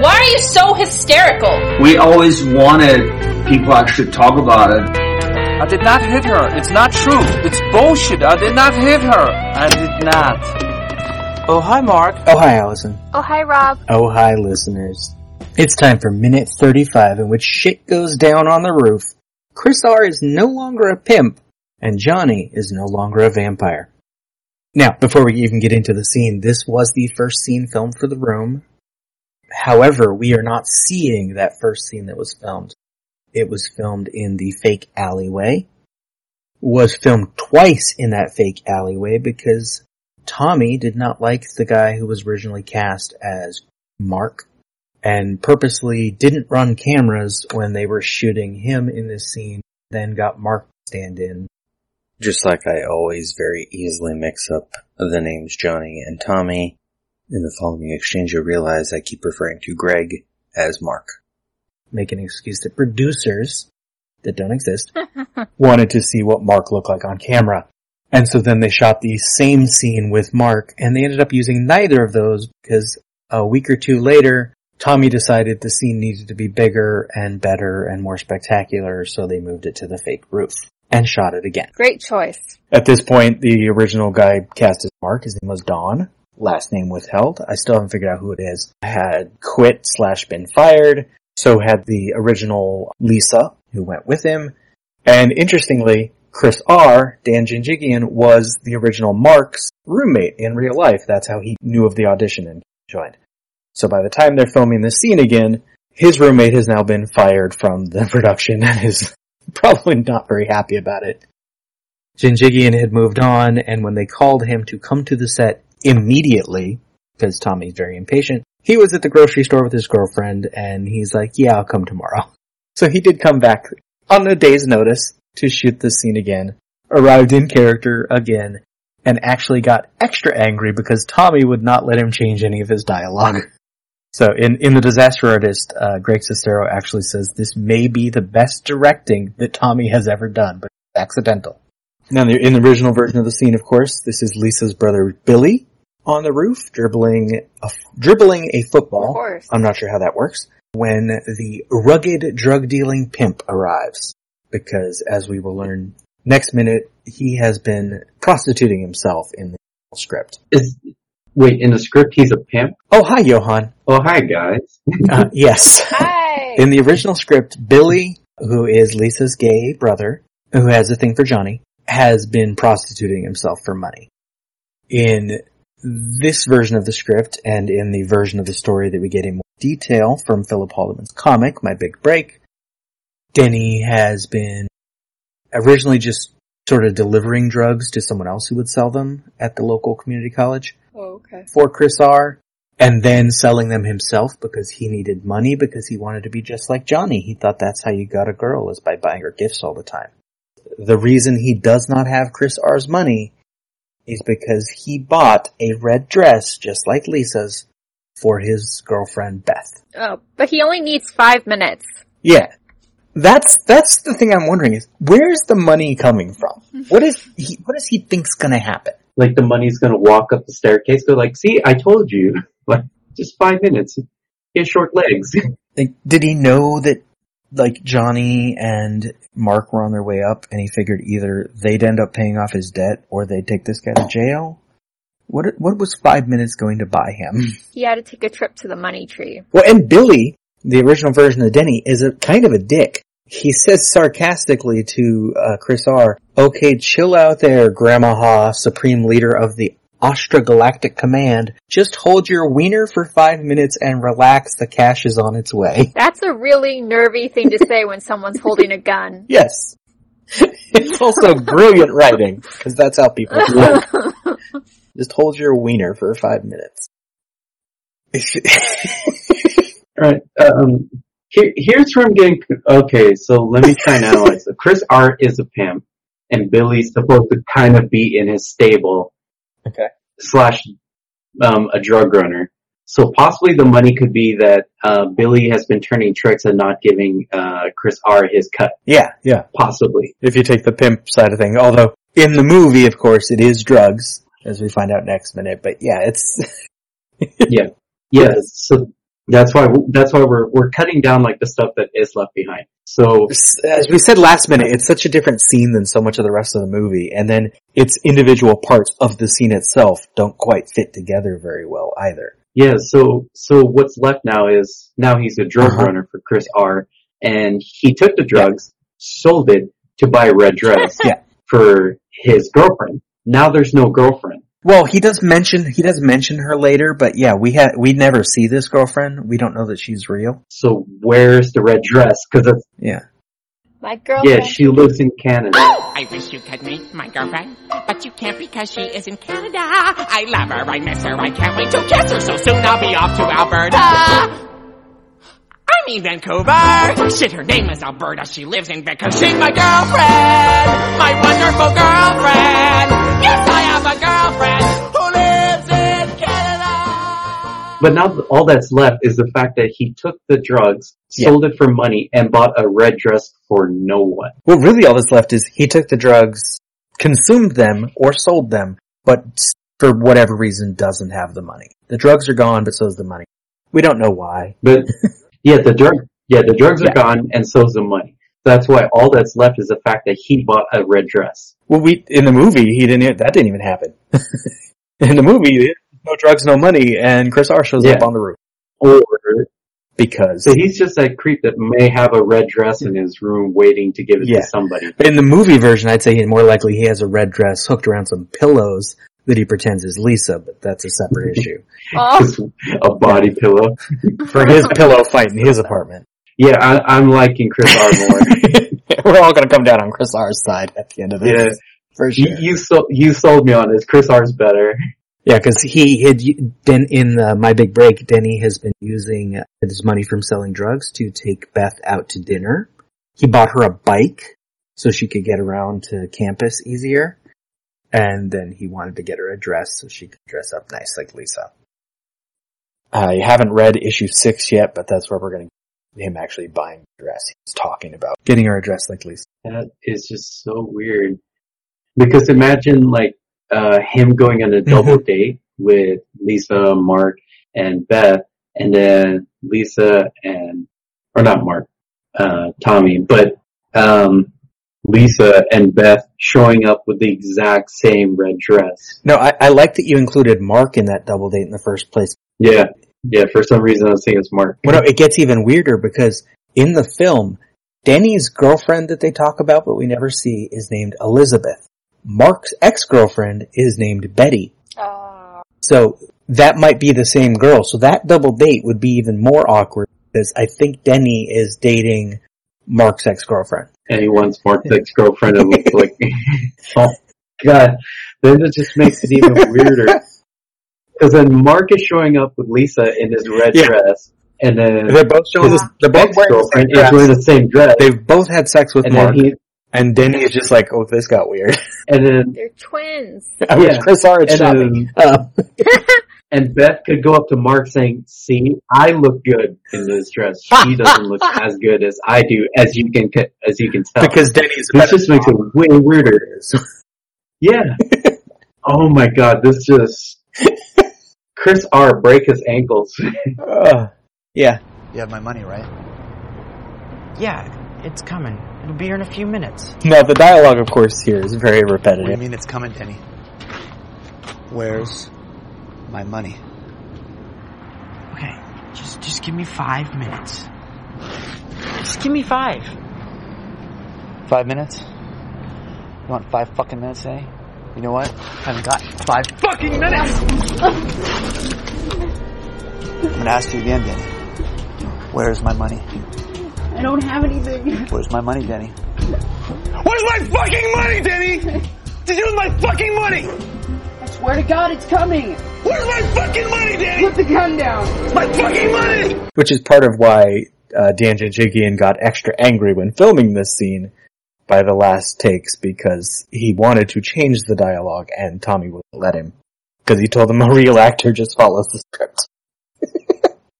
Why are you so hysterical? We always wanted people actually talk about it. I did not hit her. It's not true. It's bullshit. I did not hit her. I did not. Oh, hi, Mark. Oh, hi, Allison. Oh, hi, Rob. Oh, hi, listeners. It's time for minute 35 in which shit goes down on the roof. Chris R is no longer a pimp, and Johnny is no longer a vampire. Now, before we even get into the scene, this was the first scene filmed for the room, However, we are not seeing that first scene that was filmed. It was filmed in the fake alleyway. Was filmed twice in that fake alleyway because Tommy did not like the guy who was originally cast as Mark and purposely didn't run cameras when they were shooting him in this scene, then got Mark to stand in. Just like I always very easily mix up the names Johnny and Tommy, in the following exchange, you'll realize I keep referring to Greg as Mark. Make an excuse that producers that don't exist wanted to see what Mark looked like on camera. And so then they shot the same scene with Mark and they ended up using neither of those because a week or two later, Tommy decided the scene needed to be bigger and better and more spectacular, so they moved it to the fake roof and shot it again. Great choice. At this point, the original guy cast as Mark, his name was Don last name withheld. I still haven't figured out who it is. I Had quit slash been fired. So had the original Lisa who went with him. And interestingly, Chris R, Dan Janjigian, was the original Mark's roommate in real life. That's how he knew of the audition and joined. So by the time they're filming this scene again, his roommate has now been fired from the production and is probably not very happy about it. Janjigian had moved on, and when they called him to come to the set immediately, because Tommy's very impatient, he was at the grocery store with his girlfriend and he's like, yeah, I'll come tomorrow. So he did come back on a day's notice to shoot the scene again, arrived in character again, and actually got extra angry because Tommy would not let him change any of his dialogue. So in, in The Disaster Artist, uh, Greg Sestero actually says this may be the best directing that Tommy has ever done, but it's accidental. Now, in the original version of the scene, of course, this is Lisa's brother Billy on the roof dribbling a, dribbling a football. Of course. I'm not sure how that works. When the rugged drug dealing pimp arrives, because as we will learn next minute, he has been prostituting himself in the script. Is wait in the script he's a pimp? Oh hi Johann. Oh hi guys. uh, yes. Hi. in the original script, Billy, who is Lisa's gay brother, who has a thing for Johnny, has been prostituting himself for money. In this version of the script and in the version of the story that we get in more detail from Philip Haldiman's comic, My Big Break, Denny has been originally just sort of delivering drugs to someone else who would sell them at the local community college. Oh, okay. For Chris R. And then selling them himself because he needed money because he wanted to be just like Johnny. He thought that's how you got a girl is by buying her gifts all the time. The reason he does not have Chris R's money is because he bought a red dress just like Lisa's for his girlfriend Beth. Oh, but he only needs five minutes. Yeah. That's that's the thing I'm wondering is where's the money coming from? What is he what does he think's gonna happen? Like the money's gonna walk up the staircase, go like, see, I told you. Like just five minutes. He has short legs. Like, did he know that like Johnny and Mark were on their way up and he figured either they'd end up paying off his debt or they'd take this guy to jail. What what was five minutes going to buy him? He had to take a trip to the money tree. Well, and Billy, the original version of Denny, is a kind of a dick. He says sarcastically to uh, Chris R, "Okay, chill out there, Grandma Ha, Supreme Leader of the Astra Galactic Command, just hold your wiener for five minutes and relax, the cash is on its way. That's a really nervy thing to say when someone's holding a gun. Yes. It's also brilliant writing, because that's how people do it. Just hold your wiener for five minutes. Alright, um, here, here's where I'm getting, okay, so let me try and analyze it. Chris R is a pimp, and Billy's supposed to kind of be in his stable. Okay. Slash, um, a drug runner. So possibly the money could be that, uh, Billy has been turning tricks and not giving, uh, Chris R his cut. Yeah, yeah. Possibly. If you take the pimp side of thing, although in the movie, of course, it is drugs, as we find out next minute. But yeah, it's yeah, yeah. So that's why that's why we're we're cutting down like the stuff that is left behind. So as we said last minute, it's such a different scene than so much of the rest of the movie, and then its individual parts of the scene itself don't quite fit together very well either. yeah, so so what's left now is now he's a drug Uh-huh. runner for Chris R, and he took the drugs, sold it to buy a red dress Yeah. for his girlfriend. Now there's no girlfriend. Well, he does mention he does mention her later, but yeah, we had we never see this girlfriend. We don't know that she's real. So where's the red dress? Because Yeah. My girlfriend. yeah, she lives in Canada. I wish you could meet my girlfriend, but you can't because she is in Canada. I love her, I miss her, I can't wait to kiss her, so soon I'll be off to Alberta. I mean Vancouver. Shit, her name is Alberta. She lives in Vancouver. She's my girlfriend, my wonderful girlfriend. But now all that's left is the fact that he took the drugs, Yeah. sold it for money, and bought a red dress for no one. Well, really, all that's left is he took the drugs, consumed them, or sold them, but for whatever reason doesn't have the money. The drugs are gone, but so is the money. We don't know why. But yeah, the drug, yeah, the drugs Yeah. are gone, and so is the money. That's why all that's left is the fact that he bought a red dress. Well, we in the movie he didn't. That didn't even happen. in the movie, no drugs, no money, and Chris R shows up on the roof Or because so he's just that creep that may have a red dress in his room waiting to give it Yeah. to somebody. in the movie version, I'd say he's more likely he has a red dress hooked around some pillows that he pretends is Lisa, but that's a separate issue Oh, a body pillow. for his pillow fight in his apartment. Yeah, I, I'm liking Chris R more. We're all going to come down on Chris R's side at the end of this, Yeah. for you, sure. you sold you sold me on this. Chris R's better. Yeah, because he had then in uh, my big break, Denny has been using uh, his money from selling drugs to take Beth out to dinner. He bought her a bike so she could get around to campus easier, and then he wanted to get her a dress so she could dress up nice like Lisa. Uh, you haven't read issue six yet, but that's where we're going to him actually buying the dress. He's talking about getting her a dress like Lisa. That is just so weird. Because imagine like uh him going on a double date with Lisa, Mark, and Beth, and then Lisa and or not Mark, uh Tommy, but um Lisa and Beth showing up with the exact same red dress. No, I, I like that you included Mark in that double date in the first place. Yeah. Yeah, for some reason I was thinking it's Mark. Well, no, it gets even weirder because in the film, Denny's girlfriend that they talk about but we never see is named Elizabeth. Mark's ex-girlfriend is named Betty. oh. So that might be the same girl. So that double date would be even more awkward because I think Denny is dating Mark's ex-girlfriend. And he wants Mark's ex-girlfriend to look like me. oh god. Then it just makes it even weirder. Because then Mark is showing up with Lisa in his red Yeah. dress, and then They're both showing his this, they're both wearing the same ex-girlfriend is wearing dress. the same dress. They've both had sex with and Mark then he, and Denny is just like, oh, this got weird. and then, They're twins. I wish Yeah. Chris R. had and shot Uh, and Beth could go up to Mark saying, see, I look good in this dress. She doesn't look as good as I do, as you can, as you can tell. because Denny's this just makes it way weirder. Yeah. oh my god, this just, Chris R. break his ankles. Uh, yeah. You have my money, right? Yeah, it's coming. It'll be here in a few minutes. No, the dialogue, of course, here is very repetitive. I mean it's coming, Denny? Where's my money? Okay, just just give me five minutes. Just give me five. Five minutes? You want five fucking minutes, eh? You know what? I haven't got five fucking minutes! I'm gonna ask you again, Denny. Where's my money? I don't have anything. Where's my money, Denny? Where's my fucking money, Denny? Did you lose my fucking money? I Swear to God, it's coming. Where's my fucking money, Danny? Put the gun down. My fucking money! Which is part of why uh, Dan Janjigian got extra angry when filming this scene by the last takes because he wanted to change the dialogue and Tommy wouldn't let him. Because he told him a real actor just follows the script.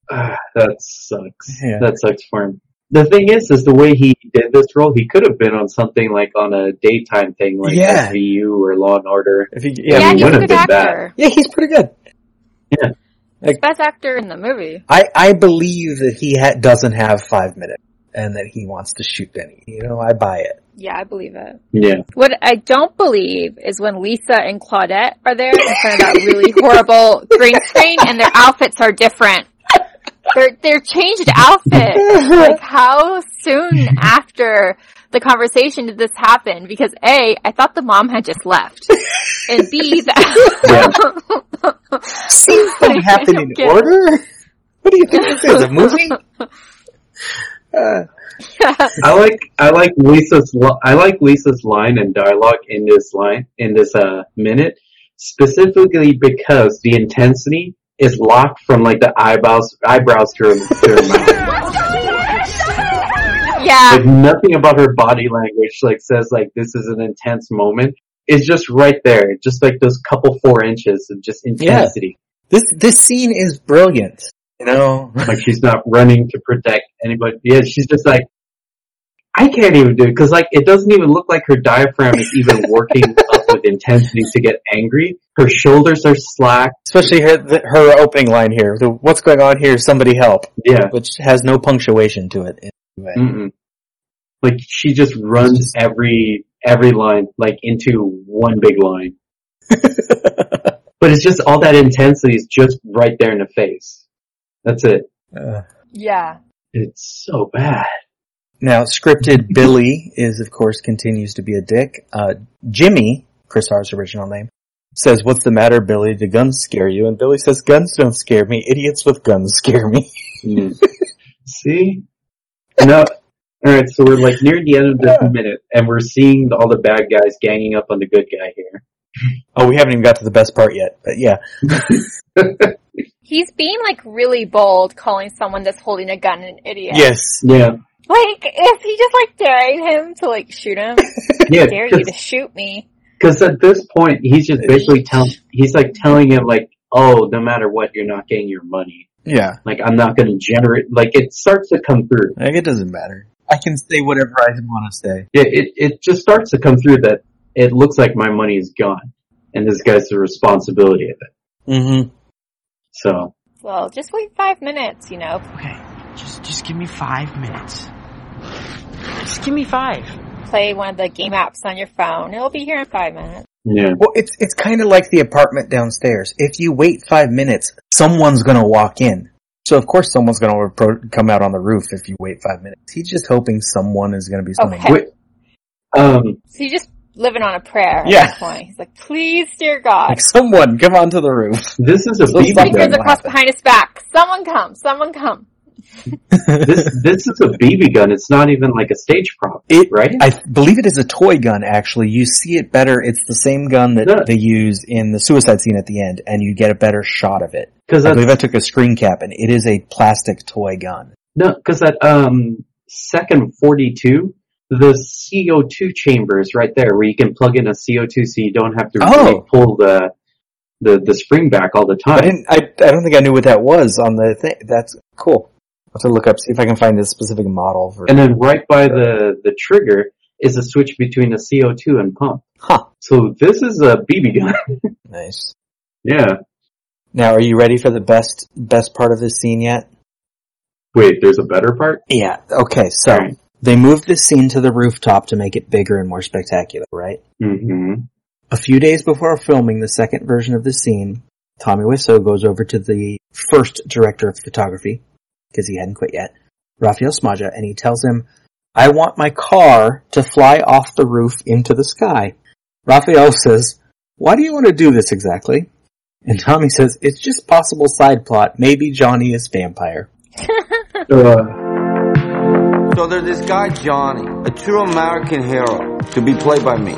Ah, that sucks. Yeah. That sucks for him. The thing is, is the way he did this role, he could have been on something like on a daytime thing, like Yeah. SVU or Law and Order. If he, Yeah, he he's a would have been actor. Yeah, he's pretty good. Yeah. He's best actor in the movie. I, I believe that he ha- doesn't have five minutes and that he wants to shoot Denny. You know, I buy it. Yeah, I believe it. Yeah. What I don't believe is when Lisa and Claudette are there in front of that really horrible green screen and their outfits are different. They're, they're changed outfits. Like how soon after the conversation did this happen? Because A, I thought the mom had just left. And B, that... Seems to happen in Okay. order? What do you think this is, a movie? Uh, I like I like Lisa's I like Lisa's line and dialogue in this line in this uh minute specifically because the intensity is locked from like the eyebrows eyebrows to her, to her mouth. Yeah. Like nothing about her body language like says like this is an intense moment. It's just right there, just like those couple four inches of just intensity. this, this scene is brilliant. You know? Like she's not running to protect anybody. Yeah, she's just like, I can't even do it because like it doesn't even look like her diaphragm is even working up with intensity to get angry. Her shoulders are slack. Especially her, the, her opening line here. The, What's going on here? Somebody help. Yeah. Which has no punctuation to it. Anyway. Like she just runs every every line like into one big line. but it's just all that intensity is just right there in the face. That's it. Uh, Yeah. It's so bad. Now, scripted Billy is, of course, continues to be a dick. Uh, Jimmy, Chris R's original name, says, what's the matter, Billy? Do guns scare you? And Billy says, guns don't scare me. Idiots with guns scare me. Mm. See? No. Alright, so we're like near the end of this minute, and we're seeing all the bad guys ganging up on the good guy here. Oh, we haven't even got to the best part yet, but yeah. He's being like really bold calling someone that's holding a gun an idiot. Yes. Yeah. Like, is he just like daring him to like shoot him? Yeah, I dare you to shoot me. Because at this point, he's just basically telling, he's like telling him like, oh, no matter what, you're not getting your money. Yeah. Like, I'm not gonna generate, like, it starts to come through. Like, it doesn't matter. I can say whatever I want to say. Yeah, it, it just starts to come through that it looks like my money is gone. And this guy's the responsibility of it. Mm-hmm. So, Well, just wait five minutes, you know. Okay, just just give me five minutes. Just give me five. Play one of the game apps on your phone. It'll be here in five minutes. yeah. Well, it's, it's kind of like the apartment downstairs. If you wait five minutes, someone's gonna walk in. So of course someone's gonna repro- come out on the roof if you wait five minutes. He's just hoping someone is gonna be someone. Okay. Wait, um, So he's just living on a prayer at Yeah. point. He's like, please, dear God. Like someone, come onto the roof. this is a So BB. Fingers across behind his back. Someone come. Someone come. This this is a BB gun. It's not even like a stage prop, It, right? I believe it is a toy gun. Actually, you see it better. It's the same gun that they use in the suicide scene at the end, and you get a better shot of it. Because I believe I took a screen cap, and it is a plastic toy gun. no, because that um second forty two, the CO two chamber is right there, where you can plug in a CO two, so you don't have to Oh. really pull the the the spring back all the time. I didn't. I, I don't think I knew what that was on the thing. That's cool. I'll have to look up see if I can find a specific model for. And then right by the the trigger is a switch between the CO two and pump. Huh. So this is a BB gun. Nice. yeah. Now, are you ready for the best best part of this scene yet? Wait, there's a better part. Yeah. Okay. So Alright. they moved this scene to the rooftop to make it bigger and more spectacular, right? Mm-hmm. A few days before filming the second version of the scene, Tommy Wiseau goes over to the first director of photography, because he hadn't quit yet, Raphael Smadja, and he tells him, I want my car to fly off the roof into the sky. Raphael says, why do you want to do this exactly? And Tommy says, it's just possible side plot. Maybe Johnny is vampire. Uh, So there's this guy Johnny, a true American hero, to be played by me.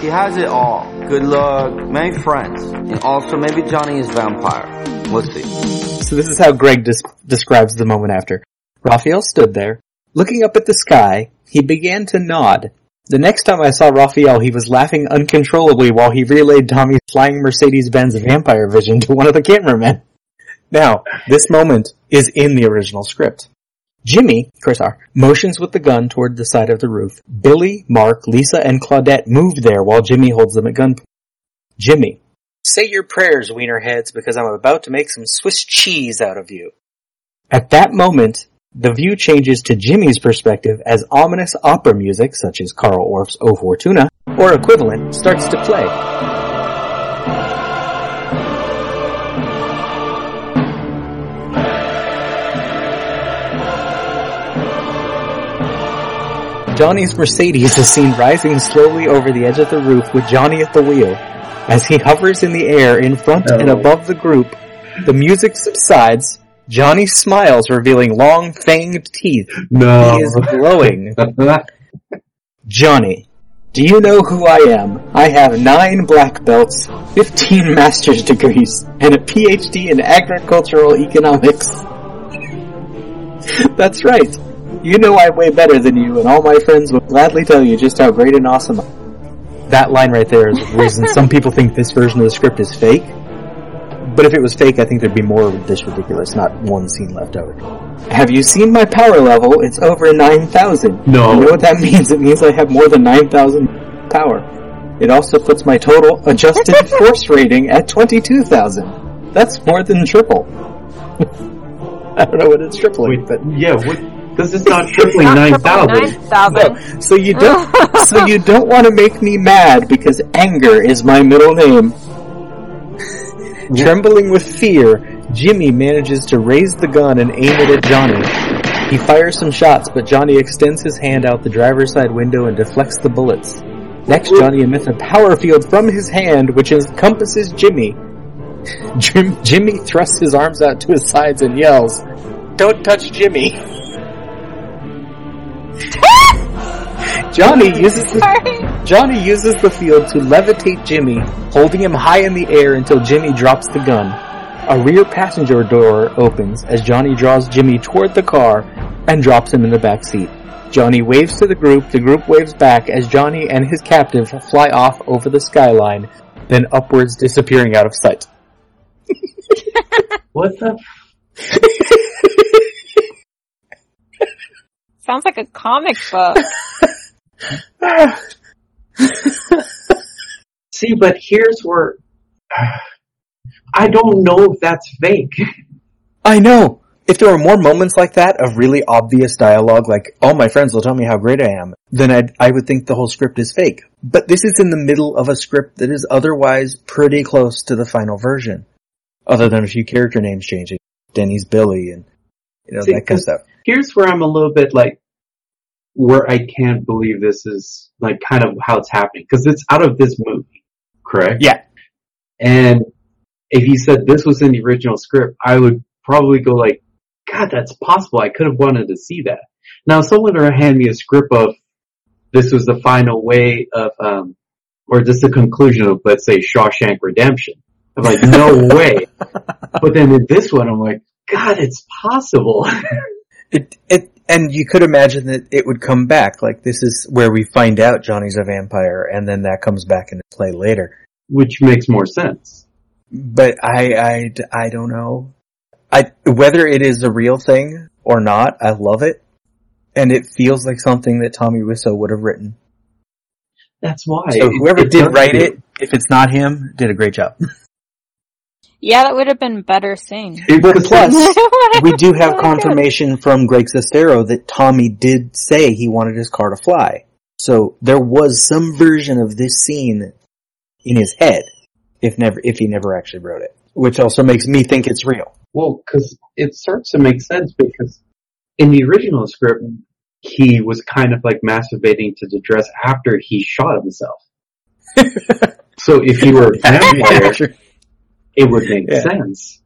He has it all. Good luck, many friends, and also maybe Johnny is vampire. We'll see. So this is how Greg des- describes the moment after. Raphael stood there, looking up at the sky. He began to nod. The next time I saw Raphael, he was laughing uncontrollably while he relayed Tommy's flying Mercedes-Benz vampire vision to one of the cameramen. Now, this moment is in the original script. Jimmy, Chris R, motions with the gun toward the side of the roof. Billy, Mark, Lisa, and Claudette move there while Jimmy holds them at gunpoint. Jimmy, say your prayers, wienerheads, because I'm about to make some Swiss cheese out of you. At that moment, the view changes to Jimmy's perspective as ominous opera music, such as Carl Orff's O Fortuna, or equivalent, starts to play. Johnny's Mercedes is seen rising slowly over the edge of the roof with Johnny at the wheel. As he hovers in the air in front and above the group, the music subsides. Johnny smiles, revealing long fanged teeth. No. He is glowing. Johnny, do you know who I am? I have nine black belts, 15 master's degrees, and a PhD in agricultural economics. That's right. You know I'm way better than you, and all my friends will gladly tell you just how great and awesome. I- That line right there is the reason some people think this version of the script is fake. But if it was fake, I think there'd be more of this ridiculous, not one scene left over. Have you seen my power level? It's over 9,000. No. You know what that means? It means I have more than 9,000 power. It also puts my total adjusted force rating at 22,000. That's more than triple. I don't know what it's tripling, but yeah, what? Because is not tripling nine thousand. no. So you don't. so you don't want to make me mad because anger is my middle name. Trembling with fear, Jimmy manages to raise the gun and aim it at Johnny. He fires some shots, but Johnny extends his hand out the driver's side window and deflects the bullets. Next, Johnny emits a power field from his hand, which encompasses Jimmy. Jim, Jimmy thrusts his arms out to his sides and yells, "Don't touch Jimmy!" Johnny uses the, Johnny uses the field to levitate Jimmy, holding him high in the air until Jimmy drops the gun. A rear passenger door opens as Johnny draws Jimmy toward the car and drops him in the back seat. Johnny waves to the group, the group waves back as Johnny and his captive fly off over the skyline, then upwards disappearing out of sight. What the? Sounds like a comic book. See, but here's where I don't know if that's fake. I know. If there were more moments like that of really obvious dialogue, like "all my friends will tell me how great I am," then I'd, I would think the whole script is fake. But this is in the middle of a script that is otherwise pretty close to the final version, other than a few character names changing. Denny's Billy and you know See, that kind of stuff. Here's where I'm a little bit like, where I can't believe this is like kind of how it's happening because it's out of this movie, correct? Yeah. And if you said this was in the original script, I would probably go like, God, that's possible. I could have wanted to see that. Now, someone to hand me a script of this was the final way of, um, or just the conclusion of, let's say, Shawshank Redemption. I'm like, no way. But then in this one, I'm like, God, it's possible. It, it, and you could imagine that it would come back. Like this is where we find out Johnny's a vampire, and then that comes back into play later. Which makes more sense. But I, I, I don't know. I whether it is a real thing or not. I love it, and it feels like something that Tommy Wiseau would have written. That's why. So whoever it did write feel- it, if it's not him, did a great job. Yeah, that would have been better sing. But plus, we do have confirmation from Greg Sestero that Tommy did say he wanted his car to fly. So there was some version of this scene in his head, if never, if he never actually wrote it. Which also makes me think it's real. Well, because it starts to make sense because in the original script, he was kind of like masturbating to the dress after he shot himself. so if he were a vampire, it would make Yeah. sense.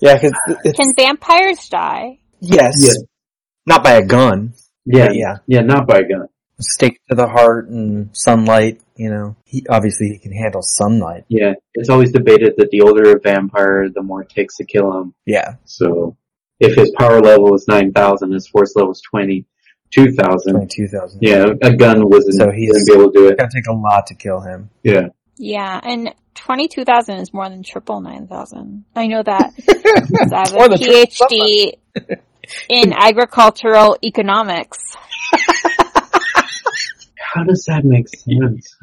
Yeah, because Can vampires die? yes, Yes. not by a gun. Yeah, yeah. yeah, not by a gun. Stake to the heart and sunlight, you know. He, obviously he can handle sunlight. Yeah, it's always debated that the older a vampire, the more it takes to kill him. Yeah. So if his power level is 9,000, his force level is 22,000. 22,000. Yeah, a gun wasn't, So he's wouldn't be able to do it. It's it. gonna take a lot to kill him. Yeah. Yeah, and 22,000 is more than triple 9,000. I know that. I have a PhD in agricultural economics. How does that make sense?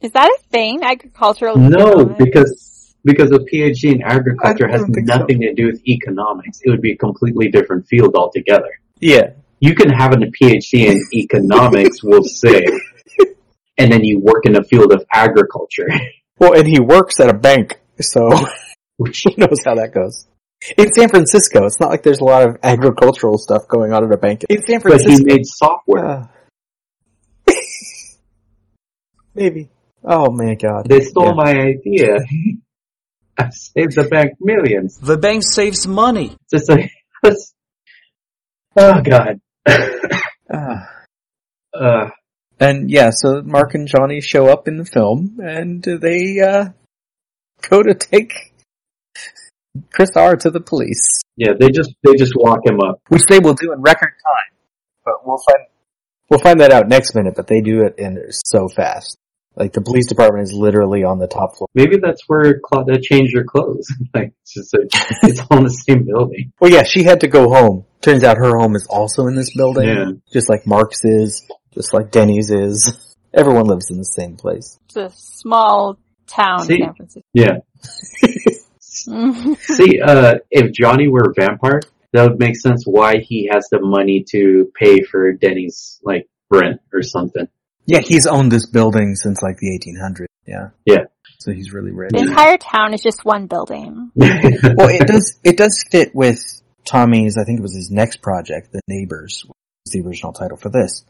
Is that a thing? Agricultural No, economics? because because a PhD in agriculture has don't so. nothing to do with economics. It would be a completely different field altogether. Yeah. You can have a PhD in economics, we'll say, and then you work in the field of agriculture. Well, and he works at a bank, so he knows how that goes. In San Francisco, it's not like there's a lot of agricultural stuff going on at a bank. In San Francisco, But he made software. Uh, maybe. Oh my god. They stole Yeah. my idea. I saved the bank millions. The bank saves money. Just like, oh god. Ah. Uh, And yeah, so Mark and Johnny show up in the film, and they uh, go to take Chris R to the police, yeah, they just they just walk him up. which they will do in record time. But we'll find we'll find that out next minute. But they do it in so fast. Like the police department is literally on the top floor. Maybe that's where Claudette changed her clothes. like it's just like, it's all in the same building. Well, yeah, she had to go home. Turns out her home is also in this building, Yeah. just like Mark's is, just like Denny's is. Everyone lives in the same place. It's a small town See? in San Francisco. Yeah. See, uh, if Johnny were a vampire, that would make sense why he has the money to pay for Denny's like rent or something. Yeah, he's owned this building since like the 1800s. Yeah, Yeah. so he's really rich. the entire town is just one building. well, it does it does fit with Tommy's. I think it was his next project, The Neighbors, was the original title for this.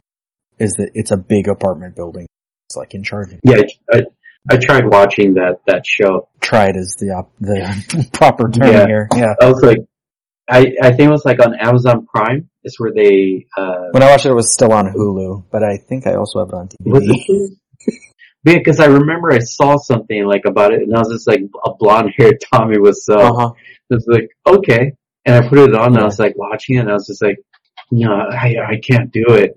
Is that it's a big apartment building. It's like in charge. of Yeah, I, I tried watching that, that show. Tried is the op- the proper term Yeah. here. Yeah. I was like, I, I think it was like on Amazon Prime is where they, uh, When I watched it, it was still on Hulu, but I think I also have it on it? Because I remember I saw something like about it and I was just like, a blonde haired Tommy was, uh, Uh-huh. was like, okay. And I put it on and I was like watching it and I was just like, no, I, I can't do it.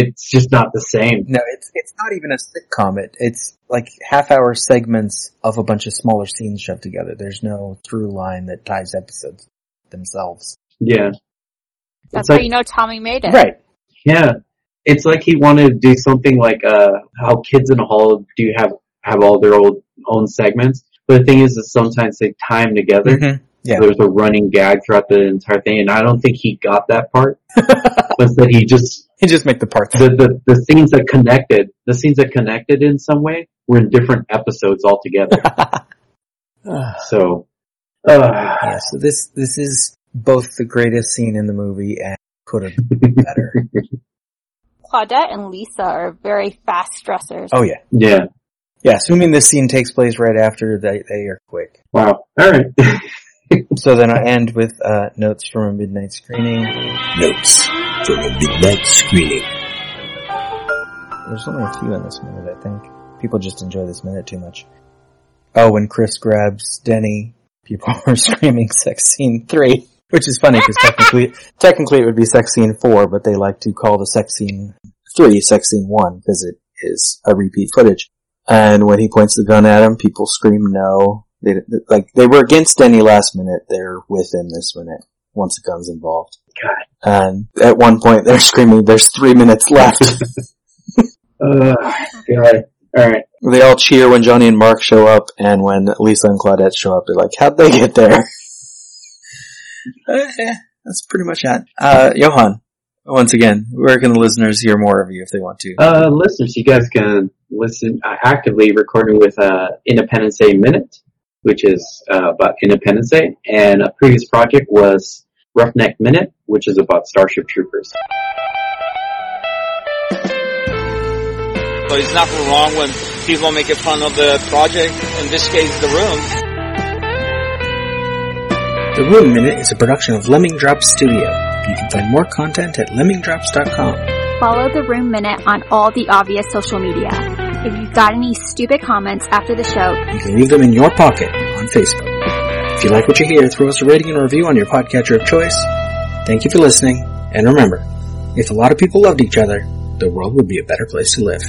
It's just not the same. No, it's it's not even a sitcom. It it's like half hour segments of a bunch of smaller scenes shoved together. There's no through line that ties episodes themselves. Yeah. That's It's how like- you know Tommy made it. Right. Yeah. It's like he wanted to do something like, uh, how Kids in a Hall do have, have all their old, own segments. But the thing is that sometimes they tie them together. Mhm. Yeah. So there's a running gag throughout the entire thing, and I don't think he got that part. was that he just He just make the parts. the, the the scenes that connected, the scenes that connected in some way were in different episodes altogether. so, uh, yeah, so this this is both the greatest scene in the movie and could have been better. Claudette and Lisa are very fast dressers. oh yeah. yeah, Yeah, assuming this scene takes place right after they they are quick. wow, all right. So then I end with uh, notes from a midnight screening. Notes from a midnight screening. There's only a few in this minute, I think. People just enjoy this minute too much. Oh, when Chris grabs Denny, people are screaming sex scene three, which is funny because technically, technically it would be sex scene four, but they like to call the sex scene three sex scene one because it is a repeat footage. And when he points the gun at him, people scream no. They, like, they were against Denny last minute, they're with him this minute, once the gun's involved. God. And at one point they're screaming, there's three minutes left. Uh, God. All right. They all cheer when Johnny and Mark show up, and when Lisa and Claudette show up, they're like, how'd they get there? Uh, yeah, that's pretty much it. Uh, Johann, once again, where can the listeners hear more of you if they want to? Uh, listeners, you guys can listen uh, actively recording with uh, Independence Day Minute, which is uh, about Independence Day, and a previous project was Roughneck Minute, which is about Starship Troopers. So it's nothing wrong when people make fun of the project, in this case, the room. The Room Minute is a production of Lemming Drop Studio. You can find more content at lemmingdrops.com. Follow the Room Minute on all the obvious social media. If you've got any stupid comments after the show, You can leave them in your pocket on Facebook. If you like what you hear, throw us a rating and a review on your podcatcher of choice. Thank you for listening, and remember, if a lot of people loved each other, the world would be a better place to live.